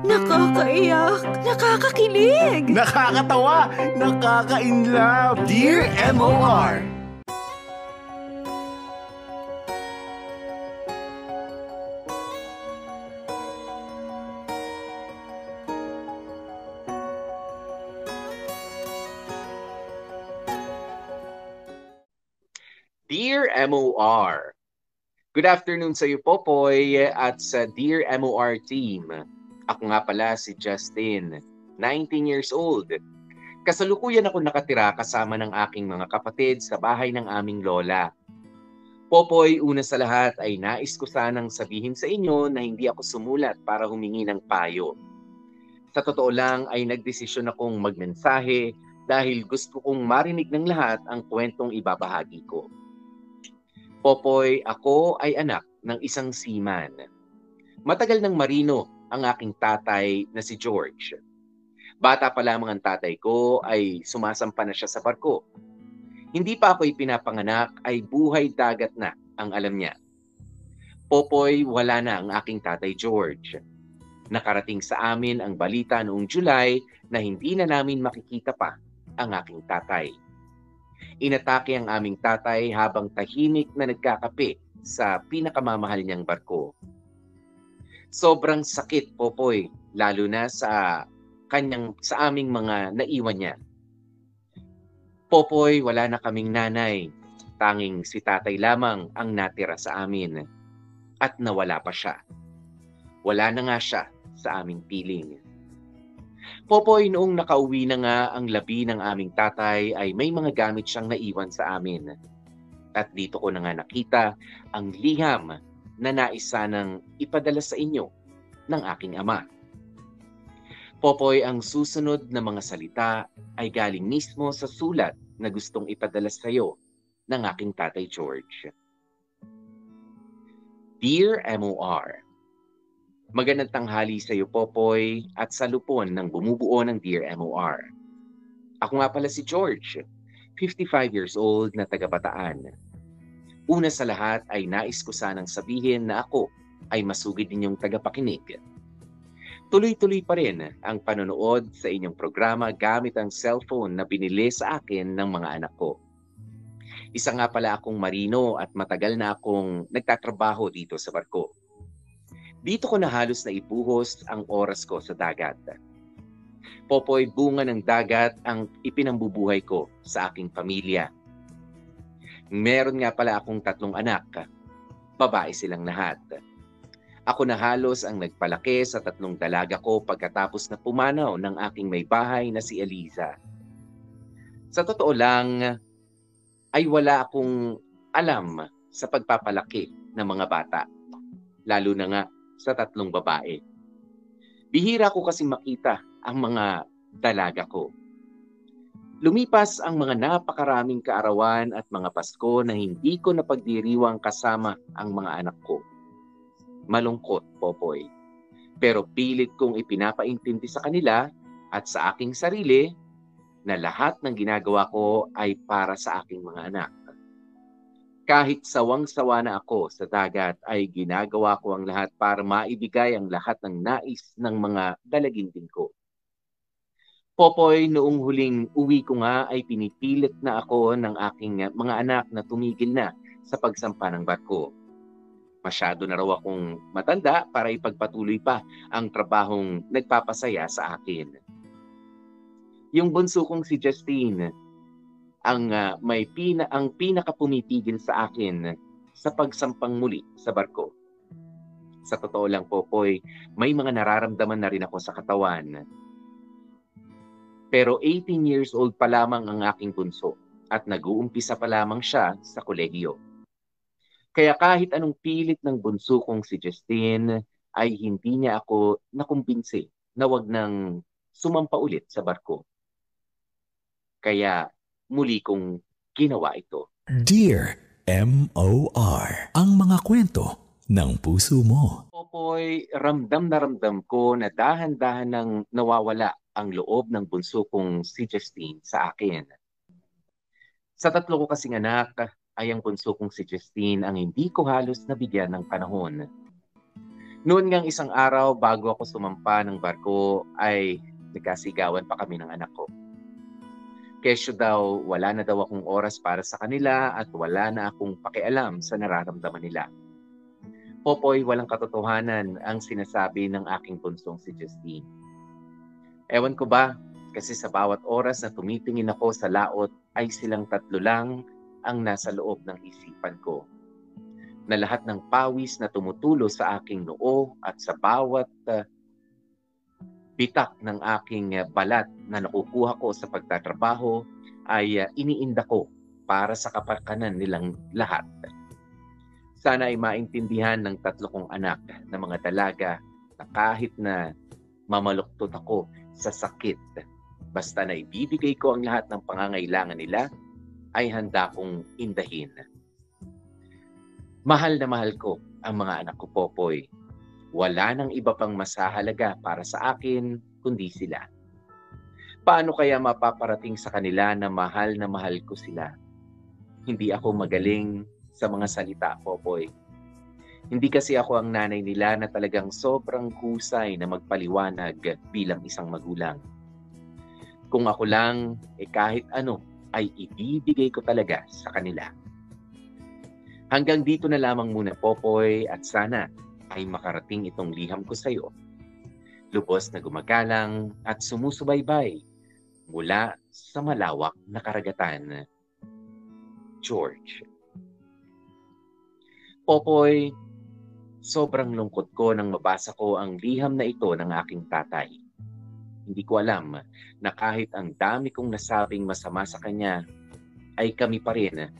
Nakakaiyak, nakakakilig, Nakakatawa, nakaka-inlove. Dear MOR. Dear MOR, Good afternoon sa iyo, Popoy, at sa Dear MOR team. Ako nga pala si Justin, 19 years old. Kasalukuyan ako nakatira kasama ng aking mga kapatid sa bahay ng aming lola. Popoy, una sa lahat ay nais ko sanang sabihin sa inyo na hindi ako sumulat para humingi ng payo. Sa totoo lang ay nagdesisyon akong magmensahe dahil gusto kong marinig ng lahat ang kwentong ibabahagi ko. Popoy, ako ay anak ng isang seaman. Matagal ng marino ang aking tatay na si George. Bata pa lamang ang tatay ko ay sumasampa na siya sa barko. Hindi pa ako ipinapanganak ay buhay dagat na ang alam niya. Popoy, wala na ang aking tatay George. Nakarating sa amin ang balita noong July na hindi na namin makikita pa ang aking tatay. Inatake ang aming tatay habang tahimik na nagkakape sa pinakamamahal niyang barko. Sobrang sakit, Popoy, lalo na sa kanyang sa aming mga naiwan niya. Popoy, wala na kaming nanay. Tanging si tatay lamang ang natira sa amin. At nawala pa siya. Wala na nga siya sa aming piling. Popoy, noong nakauwi na nga ang labi ng aming tatay ay may mga gamit siyang naiwan sa amin. At dito ko na nga nakita ang liham na nais sanang ipadala sa inyo ng aking ama. Popoy, ang susunod na mga salita ay galing mismo sa sulat na gustong ipadala sa iyo ng aking tatay George. Dear MOR, Magandang tanghali sa iyo, Popoy, at sa lupon ng bumubuo ng Dear MOR. Ako nga pala si George, 55 years old na taga-Bataan. Una sa lahat ay nais ko sanang sabihin na ako ay masugid ninyong tagapakinig. Tuloy-tuloy pa rin ang panonood sa inyong programa gamit ang cellphone na binili sa akin ng mga anak ko. Isa nga pala akong marino at matagal na akong nagtatrabaho dito sa barko. Dito ko na halos na ibuhos ang oras ko sa dagat. Popoy, bunga ng dagat ang ipinambubuhay ko sa aking pamilya. Meron nga pala akong tatlong anak. Babae silang lahat. Ako na halos ang nagpalaki sa tatlong dalaga ko pagkatapos na pumanaw ng aking may bahay na si Eliza. Sa totoo lang, ay wala akong alam sa pagpapalaki ng mga bata. Lalo na nga sa tatlong babae. Bihira ko kasi makita ang mga dalaga ko. Lumipas ang mga napakaraming kaarawan at mga Pasko na hindi ko napagdiriwang kasama ang mga anak ko. Malungkot, Popoy. Pero pilit kong ipinapaintindi sa kanila at sa aking sarili na lahat ng ginagawa ko ay para sa aking mga anak. Kahit sawang-sawa na ako sa dagat ay ginagawa ko ang lahat para maibigay ang lahat ng nais ng mga dalaginding ko. Popoy, noong huling uwi ko nga ay pinipilit na ako ng aking mga anak na tumigil na sa pagsampa ng barko. Masyado na raw akong matanda para ipagpatuloy pa ang trabahong nagpapasaya sa akin. Yung bunso kong si Justine, ang uh, may pina ang pinakapumitigil sa akin sa pagsampang muli sa barko. Sa totoo lang po, Poy, may mga nararamdaman na rin ako sa katawan. Pero 18 years old pa lamang ang aking bunso at nag-uumpisa pa lamang siya sa kolehiyo. Kaya kahit anong pilit ng bunso kong si Justine ay hindi niya ako nakumbinsi na wag nang sumampa ulit sa barko. Kaya muli kong ginawa ito. Dear M.O.R. Ang mga kwento ng puso mo. Popoy, ramdam na ramdam ko na dahan-dahan nang nawawala ang loob ng bunso kong si Justine sa akin. Sa tatlo ko kasing anak, ay ang bunso kong si Justine ang hindi ko halos nabigyan ng panahon. Noon ngang isang araw bago ako sumampa ng barko ay nagkasigawan pa kami ng anak ko. Kesyo daw, wala na daw akong oras para sa kanila at wala na akong pakialam sa nararamdaman nila. Popoy, walang katotohanan ang sinasabi ng aking punsong si Justine. Ewan ko ba, kasi sa bawat oras na tumitingin ako sa laot ay silang tatlo lang ang nasa loob ng isipan ko. Na lahat ng pawis na tumutulo sa aking noo at sa bawat uh, bitak ng aking uh, balat na nakukuha ko sa pagtatrabaho ay uh, iniinda ko para sa kapakanan nilang lahat. Sana ay maintindihan ng tatlo kong anak na mga dalaga na kahit na mamaluktot ako sa sakit, basta na ibibigay ko ang lahat ng pangangailangan nila, ay handa kong indahin. Mahal na mahal ko ang mga anak ko, Popoy. Wala nang iba pang masahalaga para sa akin kundi sila. Paano kaya mapaparating sa kanila na mahal na mahal ko sila? Hindi ako magaling sa mga salita, Popoy. Hindi kasi ako ang nanay nila na talagang sobrang husay na magpaliwanag bilang isang magulang. Kung ako lang, eh kahit ano, ay ibibigay ko talaga sa kanila. Hanggang dito na lamang muna, Popoy, at sana ay makarating itong liham ko sa iyo. Lubos na gumagalang at sumusubaybay mula sa malawak na karagatan. George. Popoy, sobrang lungkot ko nang mabasa ko ang liham na ito ng aking tatay. Hindi ko alam na kahit ang dami kong nasabing masama sa kanya, ay kami pa rin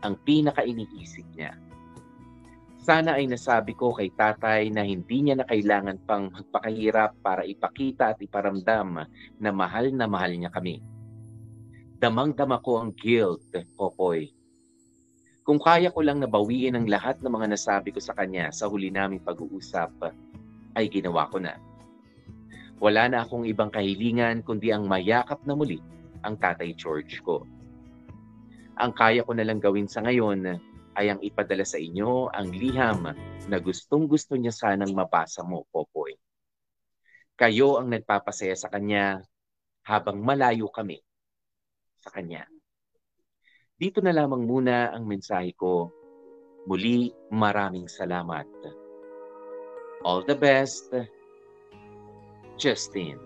ang pinaka-iniisip niya. Sana ay nasabi ko kay tatay na hindi niya na kailangan pang magpakahirap para ipakita at iparamdam na mahal na mahal niya kami. Damang-dama ko ang guilt, Popoy, kung kaya ko lang nabawiin ang lahat ng mga nasabi ko sa kanya sa huli naming pag-uusap, ay ginawa ko na. Wala na akong ibang kahilingan kundi ang mayakap na muli ang tatay George ko. Ang kaya ko na lang gawin sa ngayon ay ang ipadala sa inyo ang liham na gustong gusto niya sanang mabasa mo, Popoy. Kayo ang nagpapasaya sa kanya habang malayo kami sa kanya. Dito na lamang muna ang mensahe ko. Muli, maraming salamat. All the best, Justin.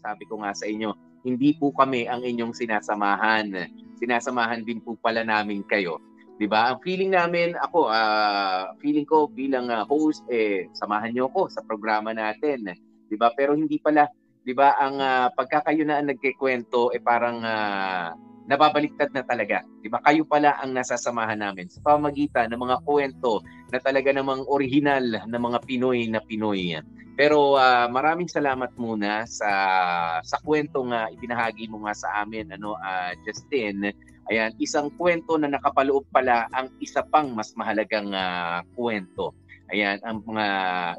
Sabi ko nga sa inyo, hindi po kami ang inyong sinasamahan. Sinasamahan din po pala namin kayo. 'Di ba? Ang feeling namin, ako, uh, feeling ko bilang uh, host eh samahan niyo ako sa programa natin. 'Di ba? Pero hindi pala, 'di ba, ang uh, pagkakayo na nagkikwento eh parang uh, nababaliktad na talaga. 'Di ba? Kayo pala ang nasasamahan namin sa pamagitan ng mga kwento na talaga namang original na mga Pinoy na Pinoy. Pero uh, maraming salamat muna sa sa kwento nga ibinahagi mo nga sa amin ano uh, Justin. Ayan, isang kwento na nakapaloob pala ang isa pang mas mahalagang uh, kwento. Ayan, ang mga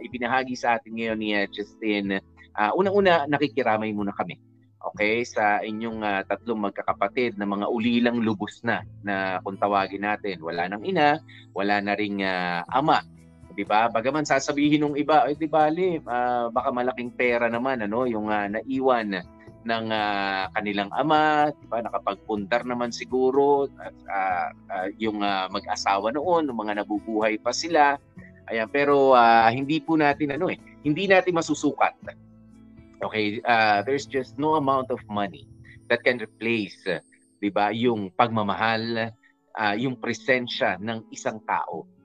ibinahagi sa atin ngayon ni uh, Justin. Uh, unang-una, nakikiramay muna kami. Okay, sa inyong uh, tatlong magkakapatid na mga ulilang lubos na na kung tawagin natin, wala nang ina, wala na ring uh, ama 'di ba? Bagaman sasabihin ng iba, ay di bali, uh, baka malaking pera naman ano, yung uh, naiwan ng uh, kanilang ama, 'di ba? Nakapagpundar naman siguro at uh, uh, yung uh, mag-asawa noon, ng mga nabubuhay pa sila. Ayan, pero uh, hindi po natin ano eh, hindi natin masusukat. Okay, uh, there's just no amount of money that can replace, uh, 'di ba, yung pagmamahal, uh, yung presensya ng isang tao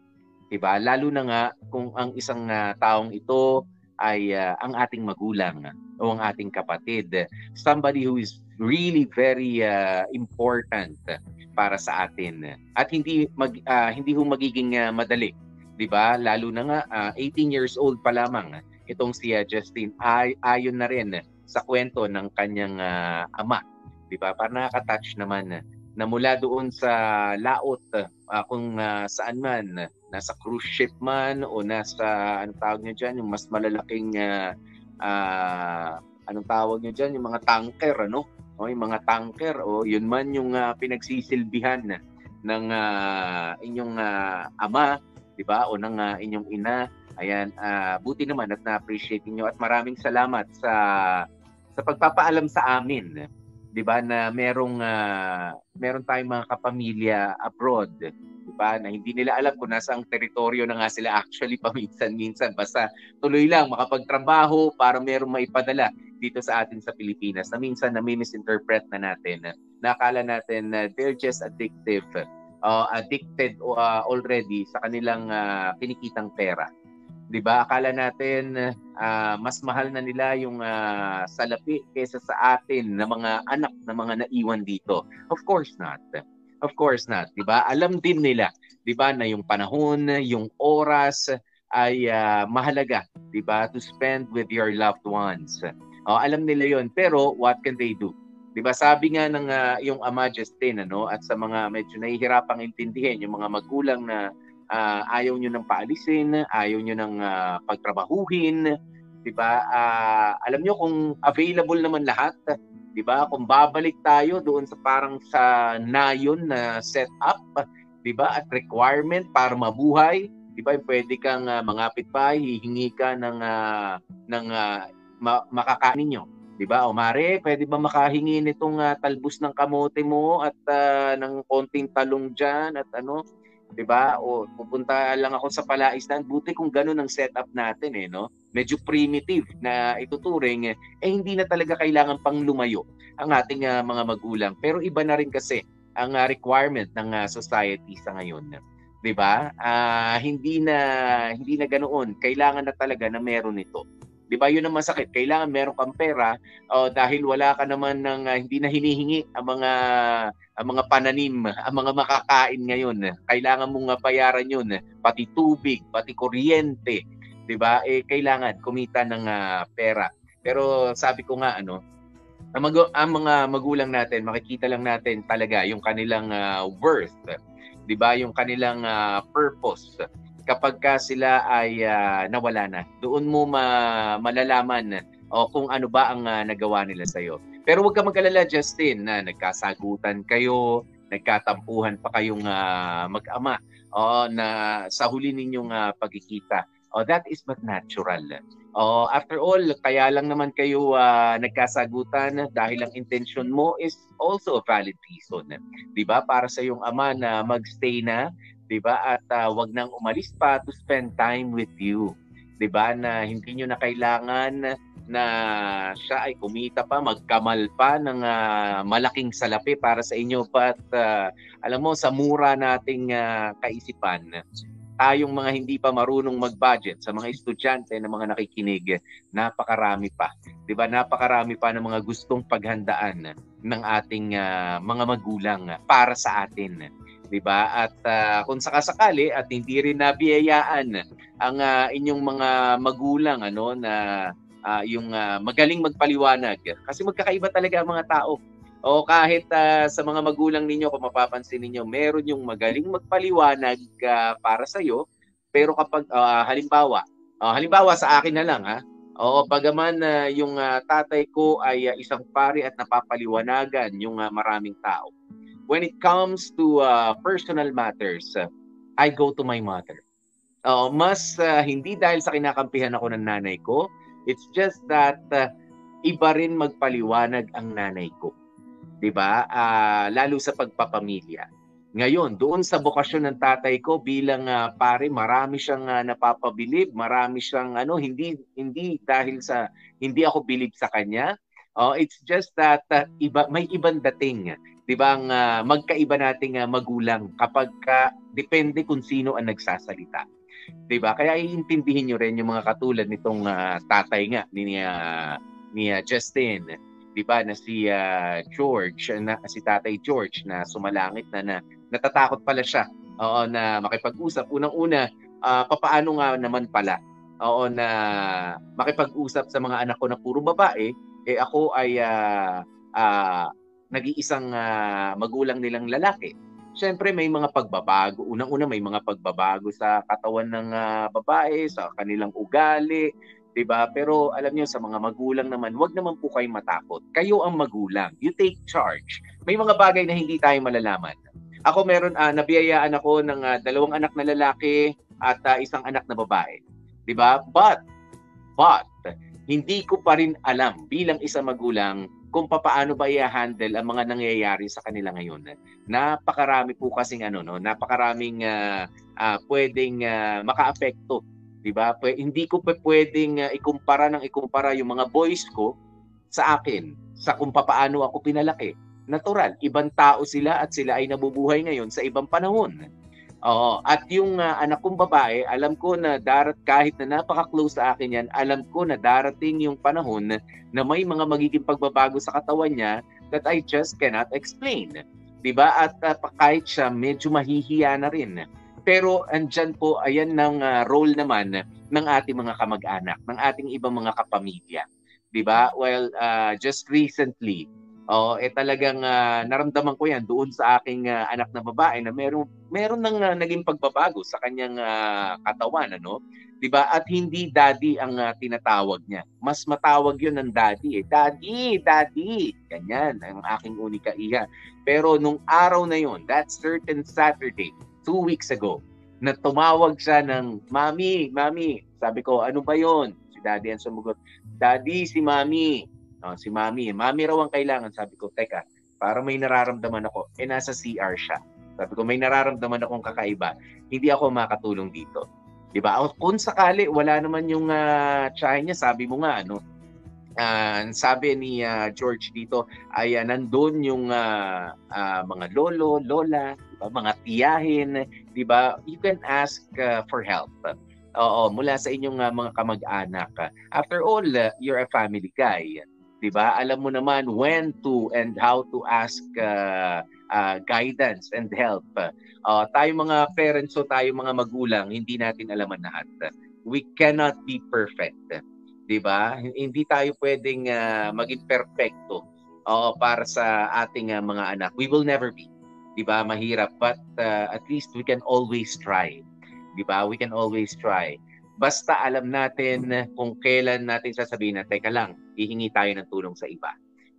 'di ba? Lalo na nga kung ang isang uh, taong ito ay uh, ang ating magulang o ang ating kapatid, somebody who is really very uh, important para sa atin. At hindi mag uh, hindi ho magiging uh, madali, 'di ba? Lalo na nga uh, 18 years old pa lamang itong si uh, Justin ay ayon na rin sa kwento ng kanyang uh, ama, 'di ba? Para nakaka-touch naman na mula doon sa laot uh, kung uh, saan man nasa cruise ship man o nasa ano tawag niyo diyan yung mas malalaking uh, uh, anong tawag niyo diyan yung mga tanker ano? O yung mga tanker o yun man yung uh, pinagsisilbihan ng uh, inyong uh, ama 'di ba? O ng uh, inyong ina. Ayan uh, buti naman at na-appreciate niyo at maraming salamat sa sa pagpapaalam sa amin 'di ba na merong uh, meron tayong mga kapamilya abroad 'di ba na hindi nila alam kung nasa ang teritoryo na nga sila actually paminsan-minsan. Basta tuloy lang makapagtrabaho para merong maipadala dito sa atin sa Pilipinas na minsan na misinterpret na natin. Na akala natin na they're just addictive uh, addicted uh, already sa kanilang uh, kinikitang pera 'di ba? Akala natin uh, mas mahal na nila yung uh, salapi kaysa sa atin na mga anak na mga naiwan dito. Of course not. Of course not, 'di ba? Alam din nila, 'di ba, na yung panahon, yung oras ay uh, mahalaga, 'di ba, to spend with your loved ones. Uh, alam nila 'yon, pero what can they do? 'Di ba? Sabi nga ng uh, yung Ama Justin ano at sa mga medyo nahihirapang intindihin yung mga magulang na uh, ayaw nyo ng paalisin, ayaw nyo ng uh, pagtrabahuhin, 'di ba? Uh, alam nyo kung available naman lahat, 'di ba? Kung babalik tayo doon sa parang sa nayon na setup, 'di ba? At requirement para mabuhay, 'di ba? Pwede kang uh, mangapit pa, hihingi ka ng uh, ng uh, ma- makakain niyo. 'di ba? O mare, pwede ba makahingi nitong uh, talbos ng kamote mo at uh, ng konting talong diyan at ano? 'Di ba? O pupunta lang ako sa palaisdan. Buti kung ganun ang setup natin eh, no? Medyo primitive na ituturing eh hindi na talaga kailangan pang lumayo ang ating uh, mga magulang. Pero iba na rin kasi ang uh, requirement ng uh, society sa ngayon. 'Di ba? Uh, hindi na hindi na ganoon. Kailangan na talaga na meron ito. 'Di ba? 'Yun ang masakit. Kailangan meron kang pera uh, dahil wala ka naman ng uh, hindi na hinihingi ang mga ang mga pananim, ang mga makakain ngayon. Kailangan mong bayaran 'yun, pati tubig, pati kuryente, 'di ba? Eh kailangan kumita ng uh, pera. Pero sabi ko nga ano, ang, mag- ang mga magulang natin, makikita lang natin talaga yung kanilang uh, worth, 'di ba? Yung kanilang uh, purpose kapag ka sila ay uh, nawala na. Doon mo ma- malalaman o kung ano ba ang uh, nagawa nila sa iyo. Pero huwag ka mag-alala Justin na nagkasagutan kayo, nagkatampuhan pa kayong uh, mag-ama o na sa huli ninyong uh, pagkikita. Oh, that is but natural. Oh, after all, kaya lang naman kayo uh, nagkasagutan dahil ang intention mo is also a valid reason. 'Di ba? Para sa iyong ama na magstay na 'di ba? At uh, wag nang umalis pa to spend time with you. 'Di ba? Na hindi niyo na kailangan na siya ay kumita pa, magkamal pa ng uh, malaking salapi para sa inyo. But uh, alam mo, sa mura nating uh, kaisipan, tayong mga hindi pa marunong mag-budget sa mga estudyante na mga nakikinig, napakarami pa. 'Di ba? Napakarami pa ng mga gustong paghandaan ng ating uh, mga magulang para sa atin. 'Di ba? At uh, kung sakasakali at hindi rin nabiyayaan ang uh, inyong mga magulang ano na uh, yung uh, magaling magpaliwanag kasi magkakaiba talaga ang mga tao. O kahit uh, sa mga magulang ninyo kung mapapansin ninyo, meron yung magaling magpaliwanag uh, para sa iyo, pero kapag uh, halimbawa, uh, halimbawa sa akin na lang ha, Oo, bagaman uh, yung uh, tatay ko ay uh, isang pari at napapaliwanagan yung uh, maraming tao when it comes to uh, personal matters, uh, I go to my mother. Uh, mas uh, hindi dahil sa kinakampihan ako ng nanay ko, it's just that uh, iba rin magpaliwanag ang nanay ko. 'Di ba? Uh, lalo sa pagpapamilya. Ngayon, doon sa bokasyon ng tatay ko bilang uh, pare, marami siyang uh, napapabilib, marami siyang ano, hindi hindi dahil sa hindi ako bilib sa kanya. Oh, uh, it's just that uh, iba may ibang dating 'di ba ang uh, magkaiba nating uh, magulang kapag ka, depende kung sino ang nagsasalita. 'Di ba? Kaya iintindihin niyo rin yung mga katulad nitong uh, tatay nga ni uh, ni uh, Justin, 'di ba, na si uh, George, na si Tatay George na sumalangit na, na natatakot pala siya. Oo, na makipag-usap unang-una uh, papaano nga naman pala Oo na makipag-usap sa mga anak ko na puro babae, eh ako ay uh, uh, nag-iisang ah, magulang nilang lalaki. Siyempre may mga pagbabago. Unang-una may mga pagbabago sa katawan ng ah, babae, sa kanilang ugali, 'di ba? Pero alam niyo sa mga magulang naman, wag naman po kayong matakot. Kayo ang magulang. You take charge. May mga bagay na hindi tayo malalaman. Ako meron ah, nabiyayaan ako ng ah, dalawang anak na lalaki at ah, isang anak na babae. 'Di ba? But but hindi ko pa rin alam bilang isang magulang kung papaano ba i-handle ang mga nangyayari sa kanila ngayon. Napakarami po kasing ano no, napakaraming ah, ah, pwedeng ah, makaapekto, 'di ba? Pwe- hindi ko pa pwedeng ah, ikumpara ng ikumpara yung mga boys ko sa akin sa kung papaano ako pinalaki. Natural, ibang tao sila at sila ay nabubuhay ngayon sa ibang panahon. Oo, at yung ah, anak kong babae, alam ko na darat kahit na napaka-close sa akin yan, alam ko na darating yung panahon na may mga magiging pagbabago sa katawan niya that I just cannot explain. 'Di ba? At pa- kahit siya medyo mahihiya na rin. Pero andyan po ayan ng ah, role naman ng ating mga kamag-anak, ng ating ibang mga kapamilya. 'Di ba? Well, ah, just recently, oh, eh talagang ah, naramdaman ko 'yan doon sa aking ah, anak na babae na meron meron nang ah, naging pagbabago sa kanyang ah, katawan ano. 'Di ba? At hindi daddy ang ah, tinatawag niya. Mas matawag 'yon ng daddy eh. Daddy, daddy. Ganyan ang aking unika iha. Pero nung araw na 'yon, that certain Saturday, two weeks ago, na tumawag siya ng, Mami, Mami. Sabi ko, ano ba 'yon? Si daddy ang sumagot, Daddy, si Mami. Oh, si Mami. Mami raw ang kailangan. Sabi ko, teka, para may nararamdaman ako. Eh, nasa CR siya. Sabi ko, may nararamdaman akong kakaiba. Hindi ako makatulong dito. Di ba? Kung sakali, wala naman yung uh, tsahe niya, sabi mo nga, ano, ah, sabi ni ah, George dito ay ah, nandun yung ah, ah, mga lolo, lola, di ba? mga tiyahin, di ba? You can ask ah, for help. Oo, mula sa inyong ah, mga kamag-anak. After all, ah, you're a family guy. 'di ba? Alam mo naman when to and how to ask uh, uh, guidance and help. Uh, tayo mga parents o tayo mga magulang, hindi natin alaman lahat. We cannot be perfect. 'Di ba? Hindi tayo pwedeng uh, maging perfecto uh, para sa ating uh, mga anak. We will never be. 'Di ba? Mahirap but uh, at least we can always try. 'Di ba? We can always try. Basta alam natin kung kailan natin sasabihin na, teka lang, hihingi tayo ng tulong sa iba.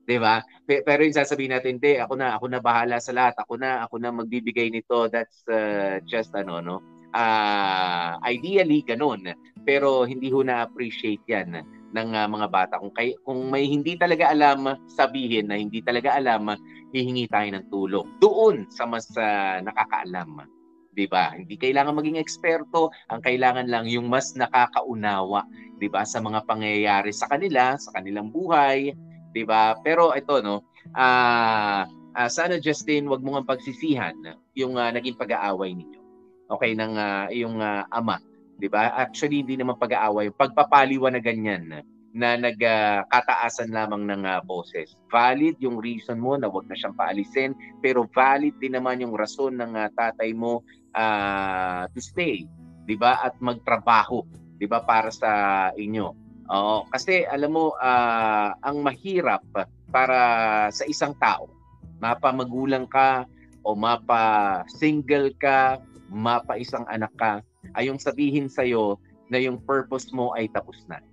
'Di ba? Pero yung sasabihin natin, "Hindi, ako na, ako na bahala sa lahat. Ako na, ako na magbibigay nito." That's uh, just ano, no? Uh, ideally ganun. Pero hindi ho na-appreciate 'yan ng uh, mga bata. Kung kay, kung may hindi talaga alam, sabihin na hindi talaga alam, hihingi tayo ng tulong. Doon sa mas uh, nakakaalam. 'di ba? Hindi kailangan maging eksperto, ang kailangan lang yung mas nakakaunawa, 'di ba, sa mga pangyayari sa kanila, sa kanilang buhay, 'di ba? Pero ito no, ah uh, sana Justin, wag mo nga pagsisihan yung uh, naging pag-aaway ninyo. Okay ng uh, yung uh, ama, 'di ba? Actually hindi naman pag-aaway, pagpapaliwan na ganyan na nagkataasan uh, lamang ng uh, boses. Valid yung reason mo na wag na siyang paalisin, pero valid din naman yung rason ng uh, tatay mo uh, to stay, 'di ba? At magtrabaho, 'di ba para sa inyo. Oo, kasi alam mo uh, ang mahirap para sa isang tao, mapa magulang ka o mapa single ka, mapa isang anak ka, ay yung sabihin sa iyo na yung purpose mo ay tapos na.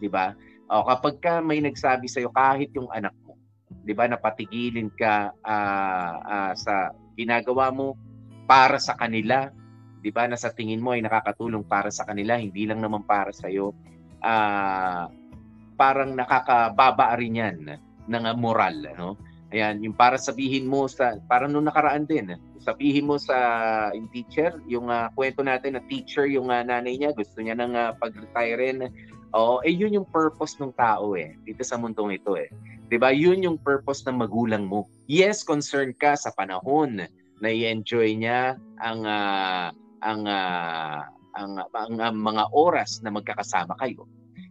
'Di ba? O kapag ka may nagsabi sa iyo kahit yung anak mo, 'di ba, napatigilin ka uh, uh, sa ginagawa mo para sa kanila, 'di ba? Na sa tingin mo ay nakakatulong para sa kanila, hindi lang naman para sa iyo. Uh, parang nakakababa rin 'yan ng moral, no? Ayan, yung para sabihin mo sa parang nung nakaraan din, sabihin mo sa yung teacher, yung uh, kwento natin na teacher yung uh, nanay niya, gusto niya nang uh, pag-retire. Oo, eh yun yung purpose ng tao eh, dito sa mundong ito eh. 'Di ba? Yun yung purpose ng magulang mo. Yes, concerned ka sa panahon na i-enjoy niya ang uh, ang, uh, ang, ang ang mga oras na magkakasama kayo.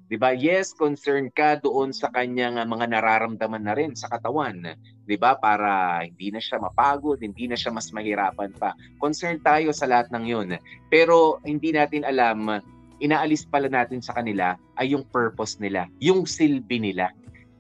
'Di ba? Yes, concerned ka doon sa kanyang mga nararamdaman na rin sa katawan, 'di ba? Para hindi na siya mapagod, hindi na siya mas mahirapan pa. Concerned tayo sa lahat ng 'yon. Pero hindi natin alam inaalis pala natin sa kanila ay yung purpose nila, yung silbi nila.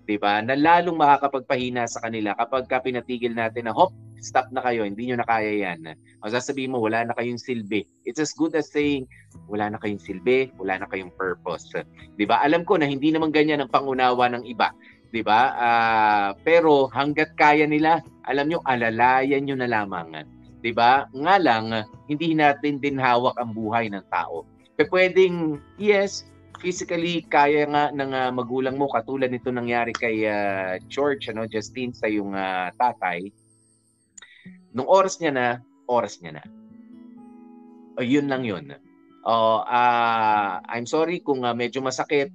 'di ba? Na lalong makakapagpahina sa kanila kapag ka pinatigil natin na hop, stop na kayo, hindi nyo na kaya yan. O sasabihin mo, wala na kayong silbi. It's as good as saying, wala na kayong silbi, wala na kayong purpose. 'Di ba? Alam ko na hindi naman ganyan ang pangunawa ng iba. 'di ba? Uh, pero hangga't kaya nila, alam nyo, alalayan nyo na lamang. 'di ba? Nga lang hindi natin din hawak ang buhay ng tao. Pwedeng yes, physically kaya nga ng uh, magulang mo katulad nito nangyari kay uh, George ano Justine sa yung uh, tatay nung oras niya na oras niya na o yun lang yun oh uh, I'm sorry kung uh, medyo masakit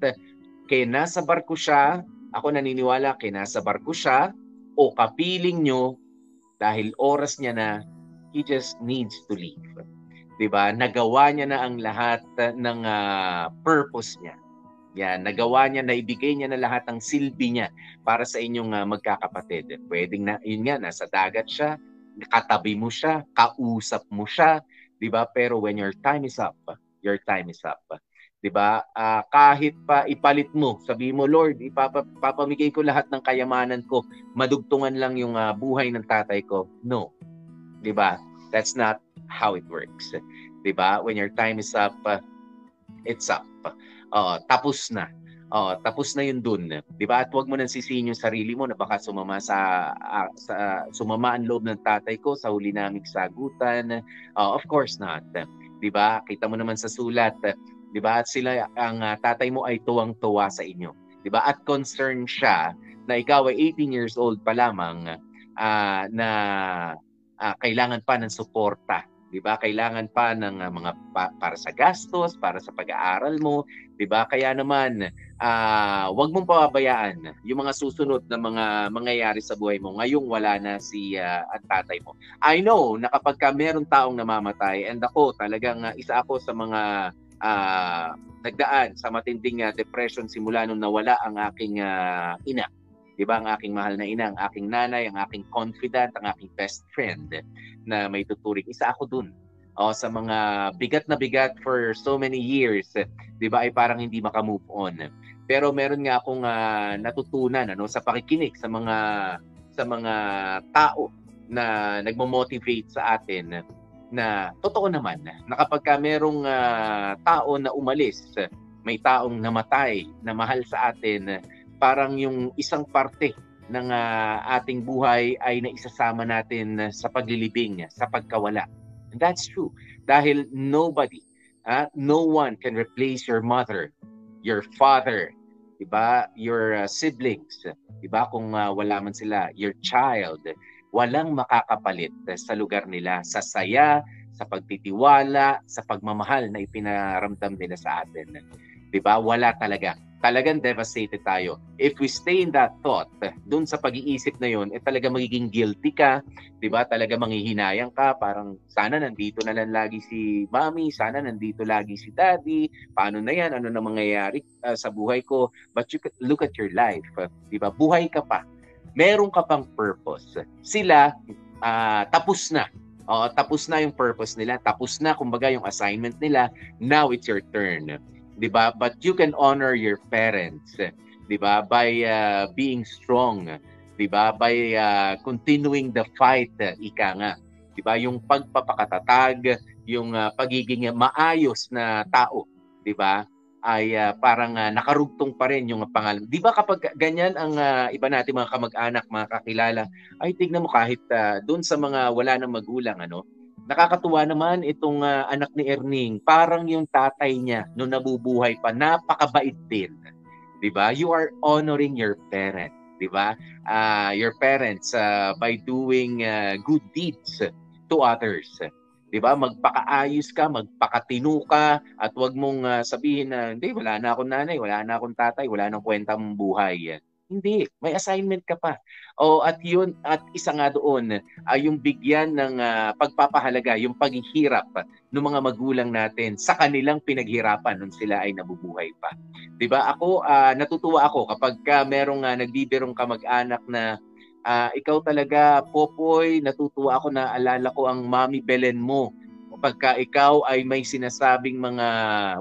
kay nasa barko siya ako naniniwala kay nasa barko siya o kapiling nyo dahil oras niya na he just needs to leave 'di ba? Nagawa niya na ang lahat ng uh, purpose niya. Yan, nagawa niya, naibigay niya na lahat ng silbi niya para sa inyong uh, magkakapatid. Pwedeng na, yun nga, nasa dagat siya, katabi mo siya, kausap mo siya, di ba? Pero when your time is up, your time is up. Di ba? Uh, kahit pa ipalit mo, sabi mo, Lord, ipapamigay ko lahat ng kayamanan ko, madugtungan lang yung uh, buhay ng tatay ko. No. Di ba? That's not how it works. 'Di ba? When your time is up, uh, it's up. Uh, tapos na. Oh, tapos na 'yun dun, 'di ba? At 'wag mo nang sisihin yung sarili mo na baka sumama sa uh, sa sumama ang loob ng tatay ko sa huli naming sagutan. Uh, of course not. 'Di ba? Kita mo naman sa sulat, 'di ba? At sila ang uh, tatay mo ay tuwang-tuwa sa inyo. 'Di ba? At concerned siya na ikaw ay 18 years old pa lamang uh, na uh, kailangan pa ng suporta 'di ba? Kailangan pa ng uh, mga pa, para sa gastos, para sa pag-aaral mo, 'di ba? Kaya naman uh, 'wag mong pababayaan yung mga susunod na mga mangyayari sa buhay mo ngayong wala na si uh, ang tatay mo. I know na kapag ka meron taong namamatay and ako talagang uh, isa ako sa mga uh, nagdaan sa matinding uh, depression simula nung nawala ang aking uh, ina 'di ba ang aking mahal na ina, ang aking nanay, ang aking confidant, ang aking best friend na may tuturing. Isa ako dun. O, sa mga bigat na bigat for so many years, 'di ba ay parang hindi maka-move on. Pero meron nga akong uh, natutunan ano sa pakikinig sa mga sa mga tao na nagmo-motivate sa atin na totoo naman na kapag ka merong uh, tao na umalis, may taong namatay na mahal sa atin, parang yung isang parte ng uh, ating buhay ay naisasama natin sa paglilibing, sa pagkawala. And that's true. Dahil nobody, uh, no one can replace your mother, your father, diba? your uh, siblings, diba? kung uh, wala man sila, your child, walang makakapalit sa lugar nila, sa saya, sa pagtitiwala, sa pagmamahal na ipinaramdam nila sa atin. 'Di ba? Wala talaga talagang devastated tayo. If we stay in that thought, dun sa pag-iisip na yun, eh talaga magiging guilty ka, di ba? Talaga manghihinayang ka, parang sana nandito na lang lagi si mommy, sana nandito lagi si daddy, paano na yan, ano na mangyayari uh, sa buhay ko. But you could look at your life, di ba? Buhay ka pa. Meron ka pang purpose. Sila, uh, tapos na. Oo, tapos na yung purpose nila. Tapos na, kumbaga, yung assignment nila. Now it's your turn 'di ba? But you can honor your parents, 'di ba? By uh, being strong, 'di ba? By uh, continuing the fight, ika nga. 'Di ba? Yung pagpapakatatag, yung uh, pagiging maayos na tao, 'di ba? ay uh, parang uh, nakarugtong pa rin yung pangalan. 'Di ba kapag ganyan ang uh, iba nating mga kamag-anak, mga kakilala, ay tignan mo kahit uh, doon sa mga wala nang magulang ano, Nakakatuwa naman itong uh, anak ni Erning, parang yung tatay niya nung nabubuhay pa, napakabait din. 'Di ba? You are honoring your parent, 'di ba? Uh, your parents uh, by doing uh, good deeds to others. 'Di ba? Magpakaayos ka, magpakatino ka at 'wag mong uh, sabihin na hindi wala na akong nanay, wala na akong tatay, wala nang kwenta mong buhay. Hindi, may assignment ka pa. O at yun at isa nga doon ay uh, yung bigyan ng uh, pagpapahalaga, yung paghihirap ng mga magulang natin sa kanilang pinaghirapan nung sila ay nabubuhay pa. 'Di ba? Ako uh, natutuwa ako kapag ka merong uh, nagbibirong kamag-anak na uh, ikaw talaga Popoy, natutuwa ako na alala ko ang Mami Belen mo pagka ikaw ay may sinasabing mga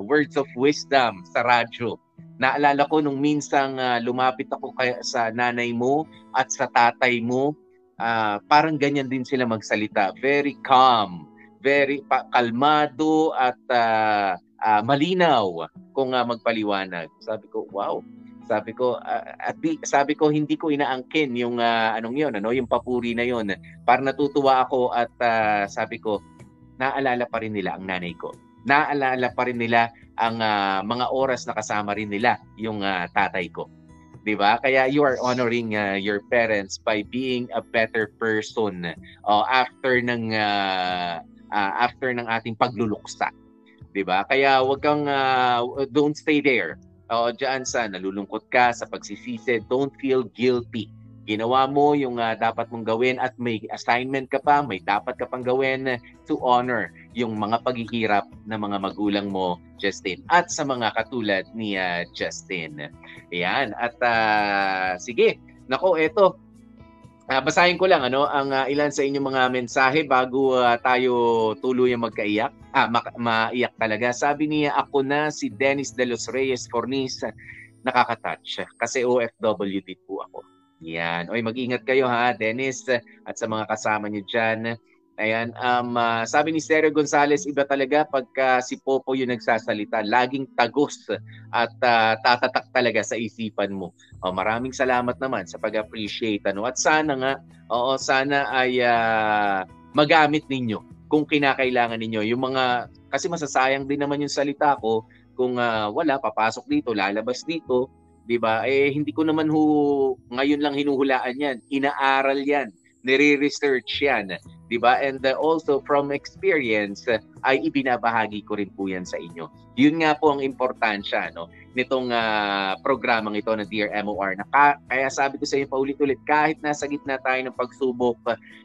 words of wisdom sa radyo Naalala ko nung minsang uh, lumapit ako kay, sa nanay mo at sa tatay mo, uh, parang ganyan din sila magsalita. Very calm, very pa- kalmado at uh, uh, malinaw kung uh, magpaliwanag. Sabi ko, wow. Sabi ko, uh, at di, sabi ko hindi ko inaangkin yung uh, anong 'yon, ano, yung papuri na 'yon. Para natutuwa ako at uh, sabi ko, naalala pa rin nila ang nanay ko. Naalala pa rin nila ang uh, mga oras na kasama rin nila yung uh, tatay ko. 'Di ba? Kaya you are honoring uh, your parents by being a better person uh, after ng uh, uh, after ng ating pagluluksa. 'Di ba? Kaya wag kang uh, don't stay there o diyan sa nalulungkot ka sa pagsisisi, don't feel guilty. Ginawa mo yung uh, dapat mong gawin at may assignment ka pa, may dapat ka pang gawin to honor yung mga paghihirap ng mga magulang mo, Justin. At sa mga katulad ni uh, Justin. Ayan. At uh, sige, nako, eto, Uh, basahin ko lang ano ang uh, ilan sa inyong mga mensahe bago uh, tayo tuluyang magkaiyak. Ah, ma- maiyak talaga. Sabi niya, ako na si Dennis De Los Reyes Fornis. Nakaka-touch kasi OFW din po ako. Yan. Oy, mag-ingat kayo ha, Dennis at sa mga kasama niyo diyan. Ayan, um, uh, sabi ni Sergio Gonzalez, iba talaga pagka si Popo yung nagsasalita, laging tagos at uh, tatatak talaga sa isipan mo. Oh, maraming salamat naman sa pag-appreciate. Ano? At sana nga, oo, sana ay uh, magamit ninyo kung kinakailangan ninyo. Yung mga, kasi masasayang din naman yung salita ko kung uh, wala, papasok dito, lalabas dito, di ba? Eh, hindi ko naman hu, ngayon lang hinuhulaan yan. Inaaral yan nire-research yan, 'di ba? And uh, also from experience uh, ay ibinabahagi ko rin po 'yan sa inyo. 'Yun nga po ang importansya no nitong uh, programang ito na Dear MOR. Na ka, kaya sabi ko sa inyo paulit-ulit kahit nasa gitna tayo ng pagsubok,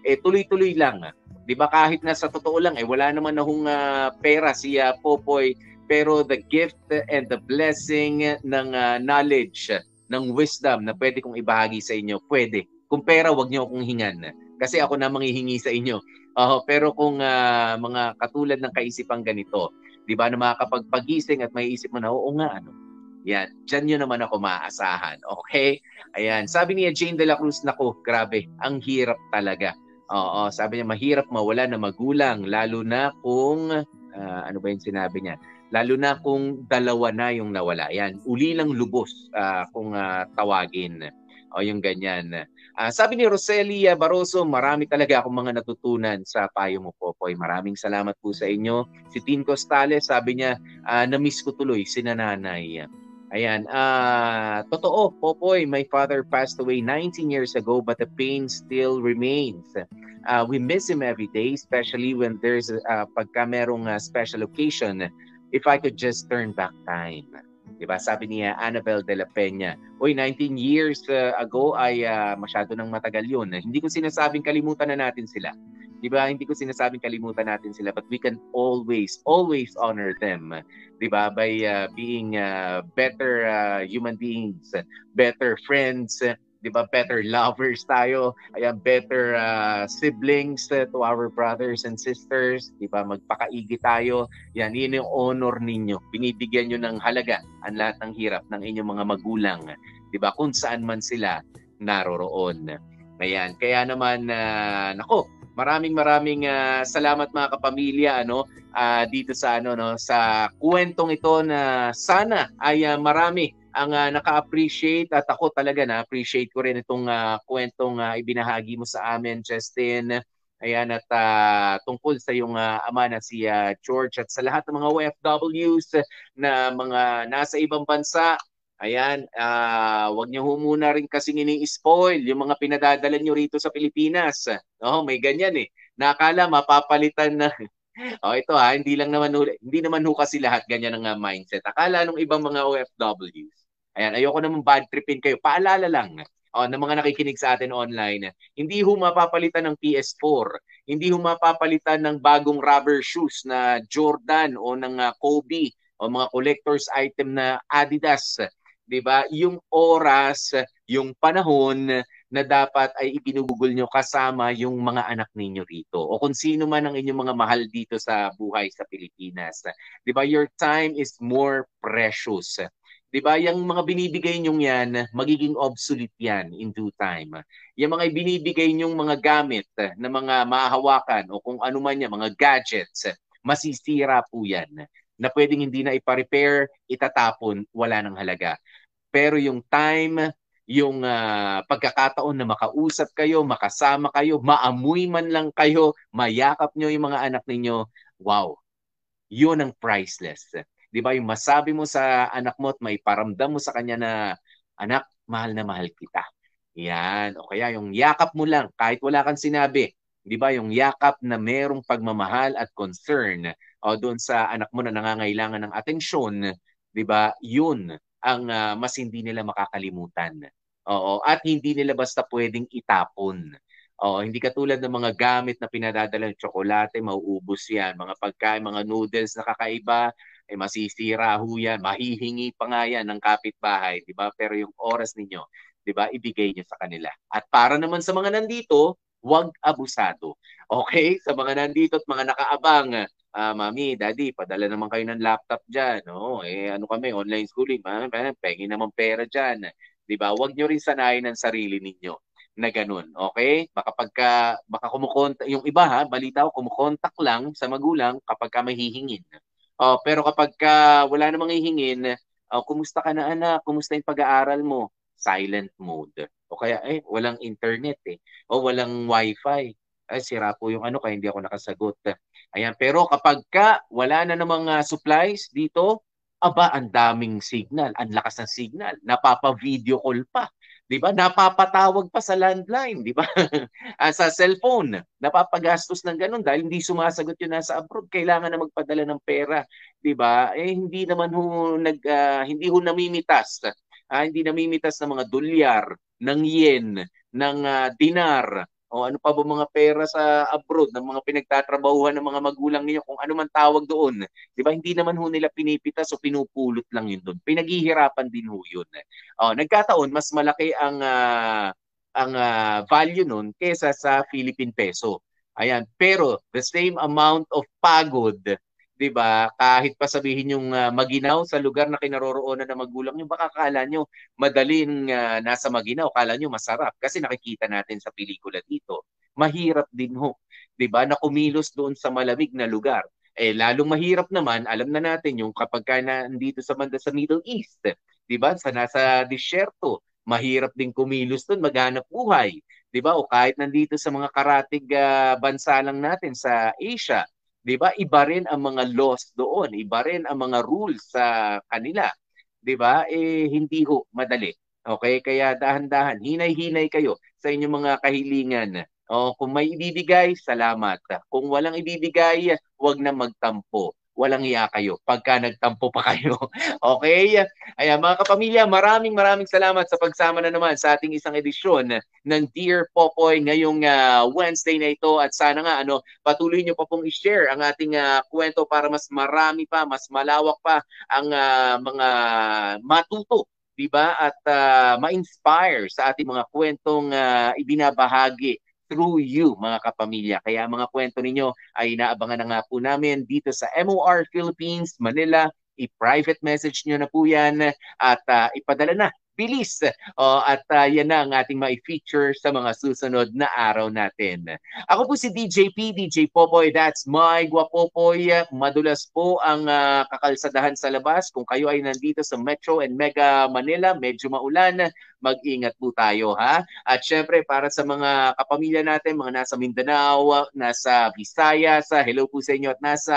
eh tuloy-tuloy lang. 'Di ba kahit na sa totoo lang eh wala naman na hong uh, pera si uh, Popoy pero the gift and the blessing ng uh, knowledge ng wisdom na pwede kong ibahagi sa inyo, pwede kung pera, wag niyo akong hingan. Kasi ako na manghihingi sa inyo. Uh, pero kung uh, mga katulad ng kaisipang ganito, di ba, na makakapagpagising at may isip mo na, oo nga, ano, yan, dyan nyo naman ako maaasahan. Okay? Ayan. Sabi niya, Jane de la Cruz, nako, grabe, ang hirap talaga. Oo, sabi niya, mahirap mawala na magulang, lalo na kung, uh, ano ba yung sinabi niya? Lalo na kung dalawa na yung nawala. Yan, uli lang lubos uh, kung uh, tawagin. O yung ganyan. Uh, sabi ni Roselia Barroso, marami talaga akong mga natutunan sa payo mo, Popoy. Maraming salamat po sa inyo. Si Tin Costales, sabi niya, uh, na-miss ko tuloy si nanay. Ayan, uh, totoo, Popoy, my father passed away 19 years ago but the pain still remains. Uh, we miss him every day, especially when there's, uh, pagka merong uh, special occasion, if I could just turn back time. Diba? Sabi niya Annabel de la Peña, Uy, 19 years uh, ago ay uh, masyado nang matagal yun. Hindi ko sinasabing kalimutan na natin sila. Diba? Hindi ko sinasabing kalimutan natin sila but we can always, always honor them. Diba? By uh, being uh, better uh, human beings, better friends, 'di ba? Better lovers tayo. Ayan, better uh, siblings uh, to our brothers and sisters, 'di ba? Magpakaigi tayo. Yan, yun yung honor ninyo. Binibigyan niyo ng halaga ang lahat ng hirap ng inyong mga magulang, 'di ba? Kung saan man sila naroroon. Ayan, kaya naman uh, nako, maraming maraming uh, salamat mga kapamilya ano uh, dito sa ano no sa kwentong ito na sana ay uh, marami ang uh, naka-appreciate at ako talaga na-appreciate ko rin itong uh, kwentong uh, ibinahagi mo sa amin, Justin. Ayan, at uh, tungkol sa yung uh, ama na si uh, George at sa lahat ng mga OFWs na mga nasa ibang bansa, ayan, uh, wag niyo muna rin kasi ini-spoil yung mga pinadadala niyo rito sa Pilipinas. Oh, may ganyan eh. Nakala mapapalitan na oh, ito ha, hindi lang naman hindi naman ho kasi lahat ganyan ang uh, mindset. Akala nung ibang mga OFWs. Ayan, ayoko naman bad tripin kayo. Paalala lang oh, ng mga nakikinig sa atin online, hindi ho mapapalitan ng PS4, hindi ho mapapalitan ng bagong rubber shoes na Jordan o ng uh, Kobe o mga collector's item na Adidas. 'Di ba? Yung oras, yung panahon na dapat ay ibinubugol nyo kasama yung mga anak ninyo rito o kung sino man ang inyong mga mahal dito sa buhay sa Pilipinas. 'Di ba? Your time is more precious. 'Di ba? Yung mga binibigay niyong yan, magiging obsolete yan in due time. Yung mga binibigay niyong mga gamit na mga mahahawakan o kung ano man yan, mga gadgets, masisira po yan na pwedeng hindi na ipa-repair, itatapon, wala nang halaga. Pero yung time, yung uh, pagkakataon na makausap kayo, makasama kayo, maamoy man lang kayo, mayakap nyo yung mga anak ninyo, wow, yun ang priceless. 'Di ba? Yung masabi mo sa anak mo at may paramdam mo sa kanya na anak, mahal na mahal kita. Yan. O kaya yung yakap mo lang kahit wala kang sinabi. 'Di ba? Yung yakap na merong pagmamahal at concern o doon sa anak mo na nangangailangan ng atensyon, 'di ba? Yun ang uh, mas hindi nila makakalimutan. Oo, at hindi nila basta pwedeng itapon. Oh, hindi katulad ng mga gamit na pinadadala ng tsokolate, mauubos 'yan. Mga pagkain, mga noodles na kakaiba, eh masisira ho yan. Mahihingi pa nga yan ng kapitbahay, di ba? Pero yung oras ninyo, di ba, ibigay niyo sa kanila. At para naman sa mga nandito, huwag abusado. Okay? Sa mga nandito at mga nakaabang, uh, mami, daddy, padala naman kayo ng laptop dyan. No? Eh, ano kami, online schooling, ma, pengi naman pera dyan. Di ba? Huwag nyo rin sanayin ang sarili ninyo na ganun. Okay? Baka pagka, baka kumukontak, yung iba ha, balita ko, kumukontak lang sa magulang kapag ka mahihingin. Oh, pero kapag ka wala namang hihingin, oh, kumusta ka na anak? Kumusta yung pag-aaral mo? Silent mode. O kaya, eh, walang internet eh. O walang wifi. Ay, sira po yung ano, kaya hindi ako nakasagot. Ayan, pero kapag ka wala na namang uh, supplies dito, aba, ang daming signal, ang lakas ng signal, napapa-video call pa. 'Di ba? Napapatawag pa sa landline, 'di ba? Ah, sa cellphone, napapagastos ng ganun dahil hindi sumasagot 'yung nasa abroad, kailangan na magpadala ng pera, 'di ba? Eh hindi naman ho nag uh, hindi ho namimitas. Uh, hindi namimitas ng mga dolyar, ng yen, ng uh, dinar, o ano pa ba mga pera sa abroad ng mga pinagtatrabahuhan ng mga magulang niyo kung ano man tawag doon. 'Di ba? Hindi naman ho nila pinipitas o pinupulot lang 'yun doon. Pinaghihirapan din ho 'yun. Oh, nagkataon mas malaki ang uh, ang uh, value noon kaysa sa Philippine peso. Ayan, pero the same amount of pagod 'di ba? Kahit pa sabihin yung uh, maginaw sa lugar na kinaroroonan ng magulang niyo, baka kala niyo madaling uh, nasa maginaw, kala niyo masarap kasi nakikita natin sa pelikula dito. Mahirap din ho, 'di ba? Na kumilos doon sa malamig na lugar. Eh lalong mahirap naman, alam na natin yung kapag ka nandito sa banda sa Middle East, 'di ba? Sa nasa disyerto, mahirap din kumilos doon, maghanap buhay, 'di ba? O kahit nandito sa mga karatig uh, bansa lang natin sa Asia, 'Di ba? Iba rin ang mga laws doon, iba rin ang mga rules sa kanila. 'Di ba? Eh hindi ho madali. Okay? Kaya dahan-dahan, hinay-hinay kayo sa inyong mga kahilingan. O kung may ibibigay, salamat. Kung walang ibibigay, huwag na magtampo walang iya kayo pagka nagtampo pa kayo. okay? Ayan, mga kapamilya, maraming maraming salamat sa pagsama na naman sa ating isang edisyon ng Dear Popoy ngayong uh, Wednesday na ito at sana nga ano, patuloy niyo pa pong i-share ang ating uh, kwento para mas marami pa, mas malawak pa ang uh, mga matuto 'di ba? At uh, ma-inspire sa ating mga kwentong uh, ibinabahagi through you, mga kapamilya. Kaya mga kwento ninyo ay inaabangan na nga po namin dito sa MOR Philippines, Manila. I-private message nyo na po yan at uh, ipadala na bilis. Oh, at uh, yan na ang ating mai-feature sa mga susunod na araw natin. Ako po si DJ P, DJ Popoy. That's my Guapopoy. Madulas po ang uh, kakalsadahan sa labas. Kung kayo ay nandito sa Metro and Mega Manila, medyo maulan, mag-ingat po tayo ha. At syempre para sa mga kapamilya natin, mga nasa Mindanao, nasa Visayas, hello po sa inyo at nasa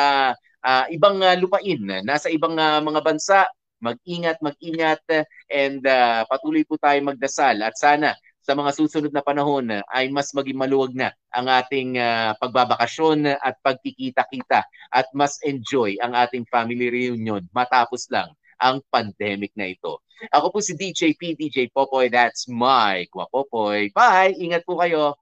uh, ibang uh, lupain, nasa ibang uh, mga bansa, mag-ingat, mag-ingat and uh, patuloy po tayo magdasal at sana sa mga susunod na panahon ay mas maging maluwag na ang ating uh, pagbabakasyon at pagkikita-kita at mas enjoy ang ating family reunion matapos lang ang pandemic na ito. Ako po si DJ P, DJ Popoy. That's my Guapopoy. Bye! Ingat po kayo.